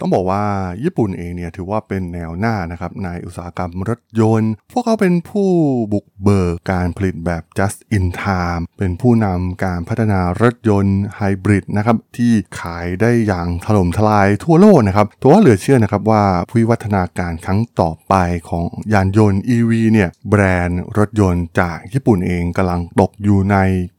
ต้องบอกว่าญี่ปุ่นเองเนี่ยถือว่าเป็นแนวหน้านะครับในอุตสาหกรรมรถยนต์ พวกเขาเป็นผู้บุกเบิกการผลิตแบบ just in time เป็นผู้นำการพัฒนารถยนต์ไฮบริดนะครับที่ขายได้อย่างถล่มทลายทั่วโลกนะครับตัวว่าเหลือเชื่อนะครับว่าวิวัฒนาการครั้งต่อไปของยานยนต์ EV เนี่ยแบรนด์รถยนต์จากญี่ปุ่นเองกำลังตกอยู่ใน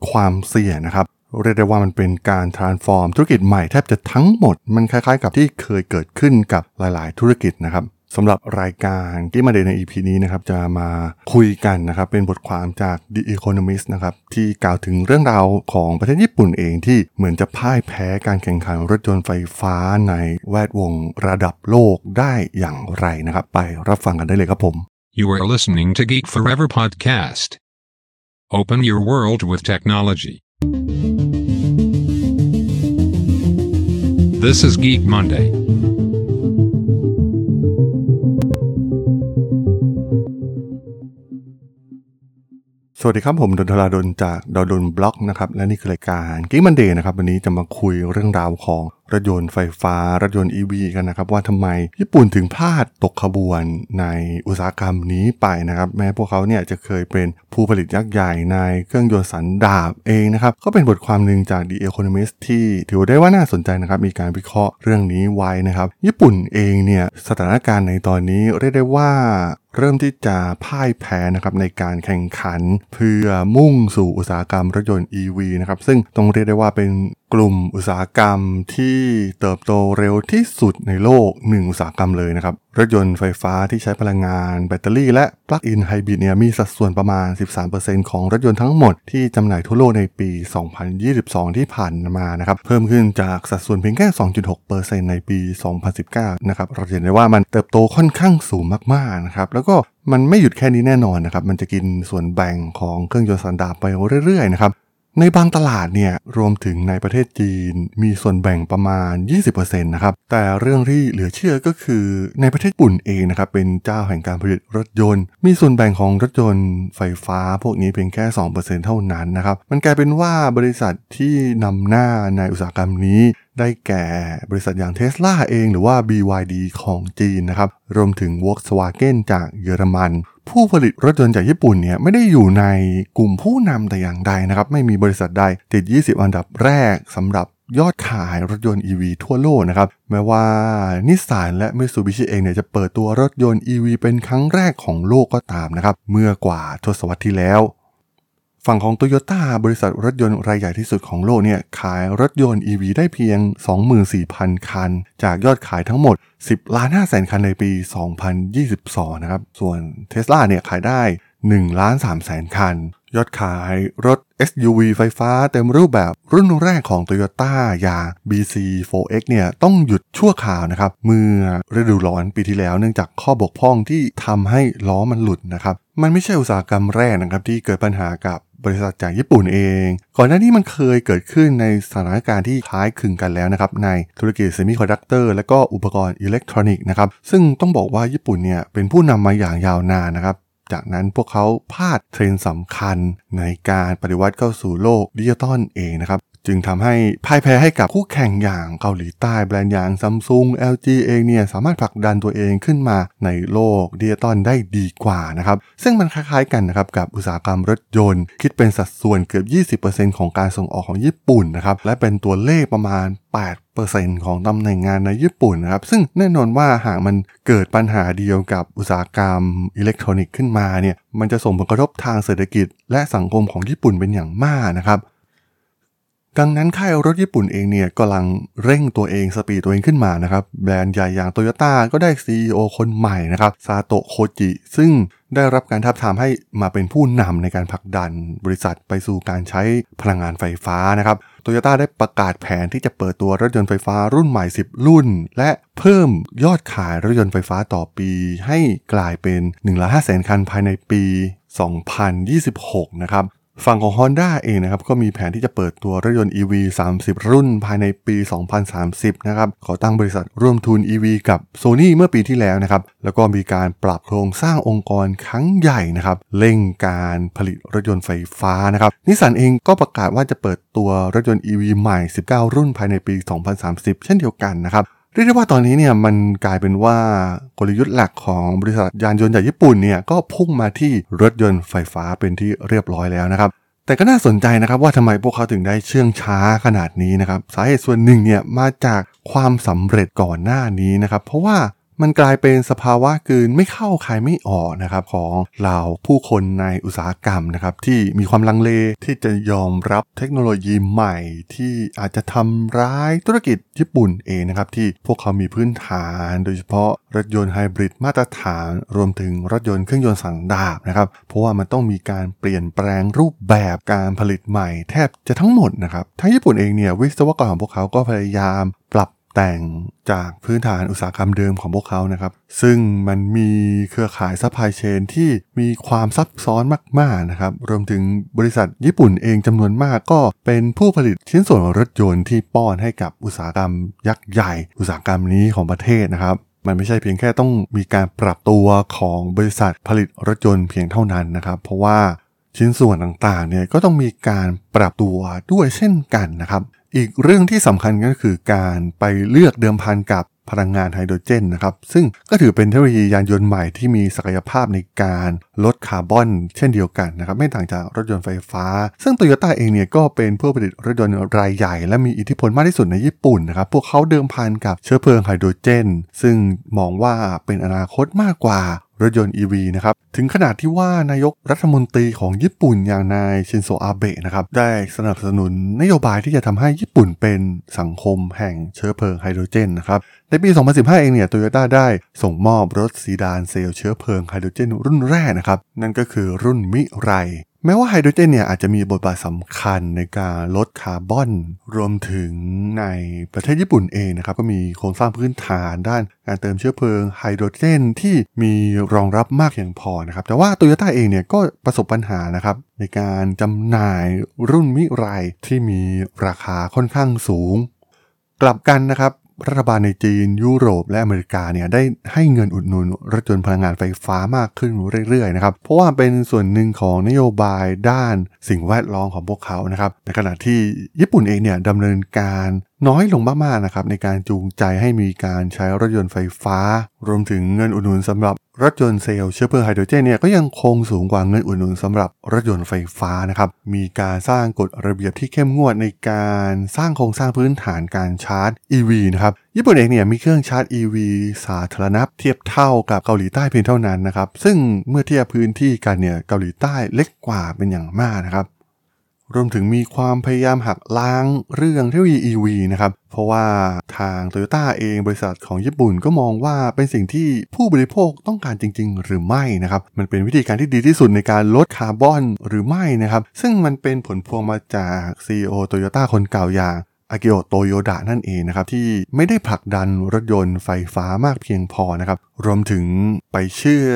ความเสี่ยงนะครับ เรียกได้ว่ามันเป็นการ transform ธุรกิจใหม่แทบจะทั้งหมด มันคล้ายๆกับที่เคยเกิดขึ้นกับหลาย ๆ ธุรกิจนะครับสำหรับรายการที่มาเดใน EP นี้นะครับจะมาคุยกันนะครับเป็นบทความจาก The Economist นะครับที่กล่าวถึงเรื่องราวของประเทศญี่ปุ่นเองที่เหมือนจะพ่ายแพ้การแข่งขันรถยนต์ไฟฟ้าในแวดวงระดับโลกได้อย่างไรนะครับ ไปรับฟังกันได้เลยครับผม You are listening to Geek Forever podcast. Open your world with technology. This is Geek Monday. สวัสดีครับ ผมดนทราดนจากดนบล็อกนะครับ และนี่คือรายการกิ๊กมันเดย์นะครับ วันนี้จะมาคุยเรื่องราวของรถยนต์ไฟฟ้า รถยนต์ EV กันนะครับ ว่าทำไมญี่ปุ่นถึงพลาดตกขบวนในอุตสาหกรรมนี้ไปนะครับ แม้พวกเขาเนี่ยจะเคยเป็นผู้ผลิตยักษ์ใหญ่ในเครื่องยนต์สันดาปเองนะครับ ก็เป็นบทความหนึ่งจาก The Economist ที่ถือได้ว่าน่าสนใจนะครับ มีการวิเคราะห์เรื่องนี้ไว้นะครับ ญี่ปุ่นเองเนี่ยสถานการณ์ในตอนนี้เรียกได้ว่าเริ่มที่จะพ่ายแพ้นะครับในการแข่งขันเพื่อมุ่งสู่อุตสาหกรรมรถยนต์ EV นะครับซึ่งต้องเรียกได้ว่าเป็นกลุ่มอุตสาหกรรมที่เติบโตเร็วที่สุดในโลกหนึ่งอุตสาหกรรมเลยนะครับ รถยนต์ไฟฟ้าที่ใช้พลังงานแบตเตอรี่และปลั๊กอินไฮบริดเนี่ยมีสัดส่วนประมาณ 13%ของรถยนต์ทั้งหมดที่จำหน่ายทั่วโลกในปี 2022 ที่ผ่านมานะครับ เพิ่มขึ้นจากสัดส่วนเพียงแค่ 2.6%ในปี 2019 นะครับ เราเห็นได้ว่ามันเติบโตค่อนข้างสูงมากๆนะครับแล้วก็มันไม่หยุดแค่นี้แน่นอนนะครับมันจะกินส่วนแบ่งของเครื่องยนต์สันดาปไปเรื่อยๆนะครับ ในบางตลาดเนี่ยรวมถึงในประเทศจีนมีส่วนแบ่งประมาณ 20%นะครับ แต่เรื่องที่เหลือเชื่อก็คือในประเทศญี่ปุ่นเองนะครับเป็นเจ้าแห่งการผลิตรถยนต์ มีส่วนแบ่งของรถยนต์ไฟฟ้าพวกนี้เพียงแค่ 2%เท่านั้นนะครับ มันกลายเป็นว่าบริษัทที่นำหน้าในอุตสาหกรรมนี้ ได้แก่บริษัทอย่างเท s l a เองหรือว่า BYD ของจีนนะครับ รวมถึง Volkswagen จากเยอรมัน ผู้ผลิตรถยนต์จากญี่ปุ่นเนี่ยไม่ได้อยู่ในกลุ่มผู้นำแต่อย่างใดนะครับ ไม่มีบริษัทใดติด 20 อันดับแรกสำหรับยอดขายรถยนต์ EV ทั่วโลกนะครับ แม้ว่านิสสันและ Mitsubishi เองเนี่ยจะเปิดตัวรถยนต์ EV เป็นครั้งแรกของโลกก็ตามนะครับ เมื่อกว่าทศวรรษที่แล้ว ฝั่งของ Toyota บริษัทรถยนต์รายใหญ่ที่สุดของโลกเนี่ยขายรถยนต์ EV ได้เพียง 24,000 คัน จากยอดขายทั้งหมด 10 ล้าน5แสนคันในปี 2022 นะครับ ส่วน Tesla เนี่ยขายได้ 1 ล้าน3แสนคัน ยอดขายรถ SUV ไฟฟ้าเต็มรูปแบบรุ่นแรกของ Toyota อย่าง BC4X เนี่ยต้องหยุดชั่วคราวนะครับ เมื่อฤดูร้อนปีที่แล้วเนื่องจากข้อบกพร่องที่ทำให้ล้อมันหลุดนะครับ มันไม่ใช่อุตสาหกรรมแรกนะครับที่เกิดปัญหากับ บริษัทจากญี่ปุ่นเอง ก่อนหน้านี้มันเคยเกิดขึ้นในสถานการณ์ที่คล้ายคลึงกันแล้วนะครับ ในธุรกิจเซมิคอนดักเตอร์และก็อุปกรณ์อิเล็กทรอนิกส์นะครับ ซึ่งต้องบอกว่าญี่ปุ่นเนี่ยเป็นผู้นำมาอย่างยาวนานนะครับจากนั้นพวกเขาพลาดเทรนด์สำคัญในการปฏิวัติเข้าสู่โลกดิจิตอลเองนะครับ จึงทำให้พ่ายแพ้ให้กับคู่แข่งอย่างเกาหลีใต้แบรนด์อย่างซัมซุง LG เองเนี่ยสามารถผลักดันตัวเองขึ้นมาในโลกดิจิตอลได้ดีกว่านะครับ ซึ่งมันคล้ายๆกันนะครับกับอุตสาหกรรมรถยนต์ คิดเป็นสัดส่วนเกือบ 20%ของการส่งออกของญี่ปุ่นนะครับ และเป็นตัวเลขประมาณ 8%ของตำแหน่งงานในญี่ปุ่นนะครับ ซึ่งแน่นอนว่าหากมันเกิดปัญหาเดียวกับอุตสาหกรรมอิเล็กทรอนิกส์ขึ้นมาเนี่ยมันจะส่งผลกระทบทางเศรษฐกิจ และสังคมของญี่ปุ่นเป็นอย่างมากนะครับ ดังนั้นค่ายรถญี่ปุ่นเองเนี่ยกำลังเร่งตัวเองสปีดตัวเองขึ้นมานะครับ แบรนด์ใหญ่อย่างโตโยต้าก็ได้ CEO คนใหม่นะครับซาโตะโคจิ ซึ่งได้รับการทับทามให้มาเป็นผู้นำในการผลักดันบริษัทไปสู่การใช้พลังงานไฟฟ้านะครับโตโยต้าได้ประกาศแผนที่จะเปิดตัวรถยนต์ไฟฟ้ารุ่นใหม่ 10 รุ่น และเพิ่มยอดขายรถยนต์ไฟฟ้าต่อปี ให้กลายเป็น1ล้าน5แสนคันภายในปี 2026 นะครับ ฝั่งของ Honda เองนะครับก็มีแผนที่จะเปิดตัวรถยนต์ EV 30 รุ่นภายในปี 2030 นะครับขอตั้งบริษัทร่วมทุน EV กับ Sony เมื่อปีที่แล้วนะครับ แล้วก็มีการปรับโครงสร้างองค์กรครั้งใหญ่นะครับเร่งการผลิตรถยนต์ไฟฟ้านะครับนิสสันเองก็ประกาศว่าจะเปิดตัวรถยนต์ EV ใหม่ 19 รุ่นภายในปี 2030 เช่นเดียวกันนะครับ เรียกได้ว่าตอนนี้เนี่ยมันกลายเป็นว่ากลยุทธ์หลักของบริษัทยานยนต์จากญี่ปุ่นเนี่ยก็พุ่งมาที่รถยนต์ไฟฟ้าเป็นที่เรียบร้อยแล้วนะครับ แต่ก็น่าสนใจนะครับว่าทำไมพวกเขาถึงได้เชื่องช้าขนาดนี้นะครับสาเหตุส่วนหนึ่งเนี่ยมาจากความสำเร็จก่อนหน้านี้นะครับเพราะว่า มันกลายเป็นสภาวะกืนไม่เข้าใครไม่ออกนะครับของเหล่าผู้คนในอุตสาหกรรมนะครับที่มีความลังเลที่จะยอมรับเทคโนโลยีใหม่ที่อาจจะทำร้ายธุรกิจญี่ปุ่นเองนะครับที่พวกเขามีพื้นฐาน โดยเฉพาะรถยนต์ไฮบริดมาตรฐานรวมถึงรถยนต์เครื่องยนต์สันดาปนะครับเพราะว่ามันต้องมีการเปลี่ยนแปลงรูปแบบการผลิตใหม่ แทบจะทั้งหมดนะครับทั้งญี่ปุ่นเองเนี่ยวิศวกรของพวกเขาก็พยายามปรับ แต่งจากพื้นฐานอุตสาหกรรมเดิมของพวกเขานะครับ ซึ่งมันมีเครือข่าย supply chain ที่มีความซับซ้อนมากๆนะครับ รวมถึงบริษัทญี่ปุ่นเองจำนวนมากก็เป็นผู้ผลิตชิ้นส่วนรถยนต์ที่ป้อนให้กับอุตสาหกรรมยักษ์ใหญ่ อุตสาหกรรมนี้ของประเทศนะครับมันไม่ใช่เพียงแค่ต้องมีการปรับตัวของบริษัทผลิตรถยนต์เพียงเท่านั้นนะครับ เพราะว่า ชิ้นส่วนต่างๆเนี่ยก็ต้องมีการปรับตัวด้วยเช่นกันนะครับ อีกเรื่องที่สำคัญก็คือการไปเลือกเดิมพันกับพลังงานไฮโดรเจนนะครับ ซึ่งก็ถือเป็นเทคโนโลยียานยนต์ใหม่ที่มีศักยภาพในการลดคาร์บอนเช่นเดียวกันนะครับ ไม่ต่างจากรถยนต์ไฟฟ้า ซึ่งโตโยต้าเองเนี่ยก็เป็นผู้ผลิตรถยนต์รายใหญ่ และมีอิทธิพลมากที่สุดในญี่ปุ่นนะครับ พวกเขาเดิมพันกับเชื้อเพลิงไฮโดรเจน ซึ่งมองว่าเป็นอนาคตมากกว่า รถยนต์ EV นะครับ ถึงขนาดที่ว่านายกรัฐมนตรีของญี่ปุ่นอย่างนายชินโซอาเบะนะครับ ได้สนับสนุนนโยบายที่จะทำให้ญี่ปุ่นเป็นสังคมแห่งเชื้อเพลิงไฮโดรเจนนะครับ ในปี 2015 เองเนี่ยโตโยต้าได้ส่งมอบรถซีดานเซลล์เชื้อเพลิงไฮโดรเจนรุ่นแรกนะครับ นั่นก็คือรุ่นมิไร แม้ว่าไฮโดรเจนเนี่ยอาจจะมีบทบาทสำคัญในการลดคาร์บอน รวมถึงในประเทศญี่ปุ่นเองนะครับ ก็มีโครงสร้างพื้นฐานด้านการเติมเชื้อเพลิงไฮโดรเจนที่มีรองรับมากเพียงพอนะครับ แต่ว่าโตโยต้าเองเนี่ยก็ประสบปัญหานะครับในการจำหน่ายรุ่นมิไรที่มีราคาค่อนข้างสูง กลับกันนะครับ รัฐบาลในจีน ยุโรปและอเมริกาเนี่ยได้ให้เงินอุดหนุนรถยนต์พลังงานไฟฟ้ามากขึ้นเรื่อยๆนะครับเพราะว่าเป็นส่วนหนึ่งของนโยบายด้านสิ่งแวดล้อมของพวกเขานะครับในขณะที่ญี่ปุ่นเองเนี่ยดำเนินการน้อยลงมากๆนะครับในการจูงใจให้มีการใช้รถยนต์ไฟฟ้า รวมถึงเงินอุดหนุนสำหรับ รถยนต์เซลล์เชื้อเพลิงไฮโดรเจนเนี่ยก็ยังคงสูงกว่าเงินอุดหนุนสำหรับรถยนต์ไฟฟ้านะครับ มีการสร้างกฎระเบียบที่เข้มงวดในการสร้างโครงสร้างพื้นฐานการชาร์จ EV นะครับ ญี่ปุ่นเองเนี่ยมีเครื่องชาร์จ EV สาธารณะเทียบเท่ากับเกาหลีใต้เพียงเท่านั้นนะครับ ซึ่งเมื่อเทียบพื้นที่กันเนี่ยเกาหลีใต้เล็กกว่าเป็นอย่างมากนะครับ รวมถึงมีความพยายามหักล้างเรื่องเทคโนโลยี EV นะครับ เพราะว่าทางโตโยต้าเองบริษัทของญี่ปุ่นก็มองว่าเป็นสิ่งที่ผู้บริโภคต้องการจริง ๆ หรือไม่นะครับ มันเป็นวิธีการที่ดีที่สุดในการลดคาร์บอนหรือไม่นะครับ ซึ่งมันเป็นผลพวงมาจาก CEO โตโยต้าคนเก่าอย่างอากิโอโตโยดะนั่นเองนะครับที่ไม่ได้ผลักดันรถยนต์ไฟฟ้ามากเพียงพอนะครับ รวมถึงไปเชื่อ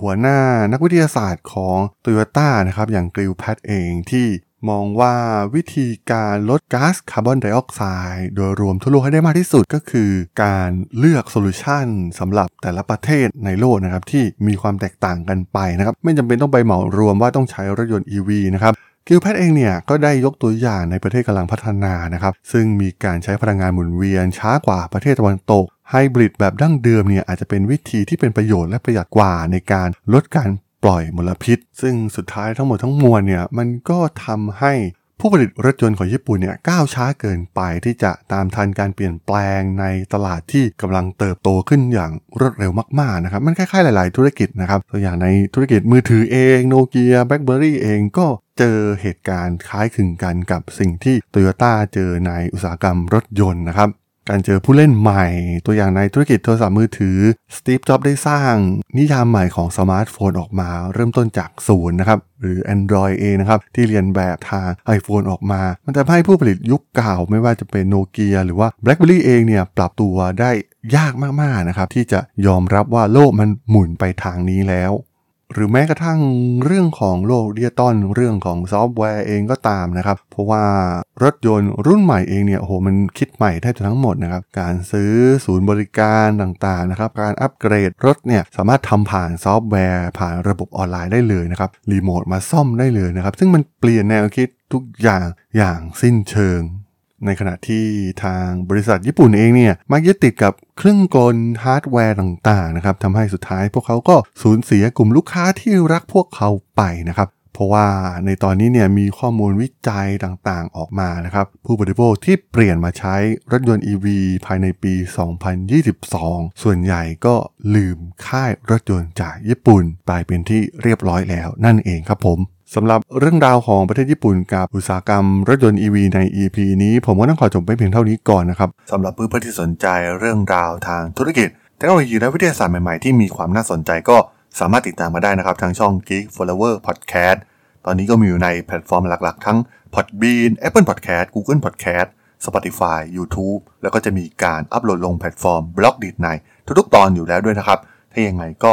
หัวหน้านักวิทยาศาสตร์ของโตโยต้านะครับอย่าง Gill Pratt เองที่ มองว่าวิธีการลดก๊าซคาร์บอนไดออกไซด์โดยรวมทั่วโลกให้ได้มากที่สุดก็คือการเลือก solution สำหรับแต่ละประเทศในโลกนะครับที่มีความแตกต่างกันไปนะครับไม่จำเป็นต้องไปเหมารวมว่าต้องใช้รถยนต์ EV นะครับ Gill Pratt เองเนี่ยก็ได้ยกตัวอย่างในประเทศกำลังพัฒนานะครับซึ่งมีการใช้พลังงานหมุนเวียนช้ากว่าประเทศตะวันตกไฮบริดแบบดั้งเดิมเนี่ยอาจจะเป็นวิธีที่เป็นประโยชน์และประหยัดกว่าในการลดการ ปล่อยมลพิษ ซึ่งสุดท้ายทั้งหมดทั้งมวลเนี่ยมันก็ทำให้ผู้ผลิตรถยนต์ของญี่ปุ่นเนี่ยก้าวช้าเกินไปที่จะตามทันการเปลี่ยนแปลงในตลาดที่กำลังเติบโตขึ้นอย่างรวดเร็วมากๆนะครับมันคล้ายๆหลาย ๆ ธุรกิจนะครับตัวอย่างในธุรกิจมือถือเองโนเกียแบล็คเบอรี่เองก็เจอเหตุการณ์คล้ายคลึงกันกับสิ่งที่โตโยต้าเจอในอุตสาหกรรมรถยนต์นะครับ การเจอผู้เล่นใหม่ ตัวอย่างในธุรกิจโทรศัพท์มือถือสตีฟจ็อบส์ได้สร้างนิยามใหม่ของสมาร์ทโฟนออกมา เริ่มต้นจากศูนย์นะครับหรือ Android เองนะครับ ที่เลียนแบบทาง iPhone ออกมา มันจะให้ผู้ผลิตยุคเก่าไม่ว่าจะเป็นโนเกียหรือว่า BlackBerry เองเนี่ยปรับตัวได้ยากมากๆนะครับที่จะยอมรับว่าโลกมันหมุนไปทางนี้แล้ว หรือแม้กระทั่งเรื่องของโลกดิจิตอลเรื่องของซอฟต์แวร์เองก็ตามนะครับ เพราะว่ารถยนต์รุ่นใหม่เองเนี่ยโอ้โหมันคิดใหม่แทบจะทั้งหมดนะครับ การซื้อศูนย์บริการต่างๆนะครับ การอัปเกรดรถเนี่ยสามารถทำผ่านซอฟต์แวร์ ผ่านระบบออนไลน์ได้เลยนะครับรีโมทมาซ่อมได้เลยนะครับ ซึ่งมันเปลี่ยนแนวคิดทุกอย่างอย่างสิ้นเชิง ในขณะที่ทางบริษัทญี่ปุ่นเองเนี่ยมักยึดติดกับเครื่องกลฮาร์ดแวร์ต่างๆนะครับทำให้สุดท้ายพวกเขาก็สูญเสียกลุ่มลูกค้าที่รักพวกเขาไปนะครับเพราะว่าในตอนนี้เนี่ยมีข้อมูลวิจัยต่างๆออกมานะครับ ผู้บริโภคที่เปลี่ยนมาใช้รถยนต์ EV ภายในปี 2022 ส่วนใหญ่ก็ลืมค่ายรถยนต์จากญี่ปุ่นไปเป็นที่เรียบร้อยแล้วนั่นเองครับผม สำหรับเรื่องราวของประเทศญี่ปุ่นกับอุตสาหกรรมรถยนต์ EV ใน EP นี้ ผมก็ต้องขอจบไปเพียงเท่านี้ก่อนนะครับสำหรับเพื่อนๆที่สนใจเรื่องราวทางธุรกิจเทคโนโลยีและวิทยาศาสตร์ใหม่ๆ ที่มีความน่าสนใจก็สามารถติดตามมาได้นะครับ ทางช่อง Geek Flower Podcast ตอนนี้ก็มีอยู่ในแพลตฟอร์มหลักๆ ทั้ง Podbean Apple Podcast Google Podcast Spotify YouTube แล้วก็จะมีการอัปโหลดลงแพลตฟอร์ม Blockdit ในทุกๆ ตอนอยู่แล้วด้วยนะครับ ถ้ายังไงก็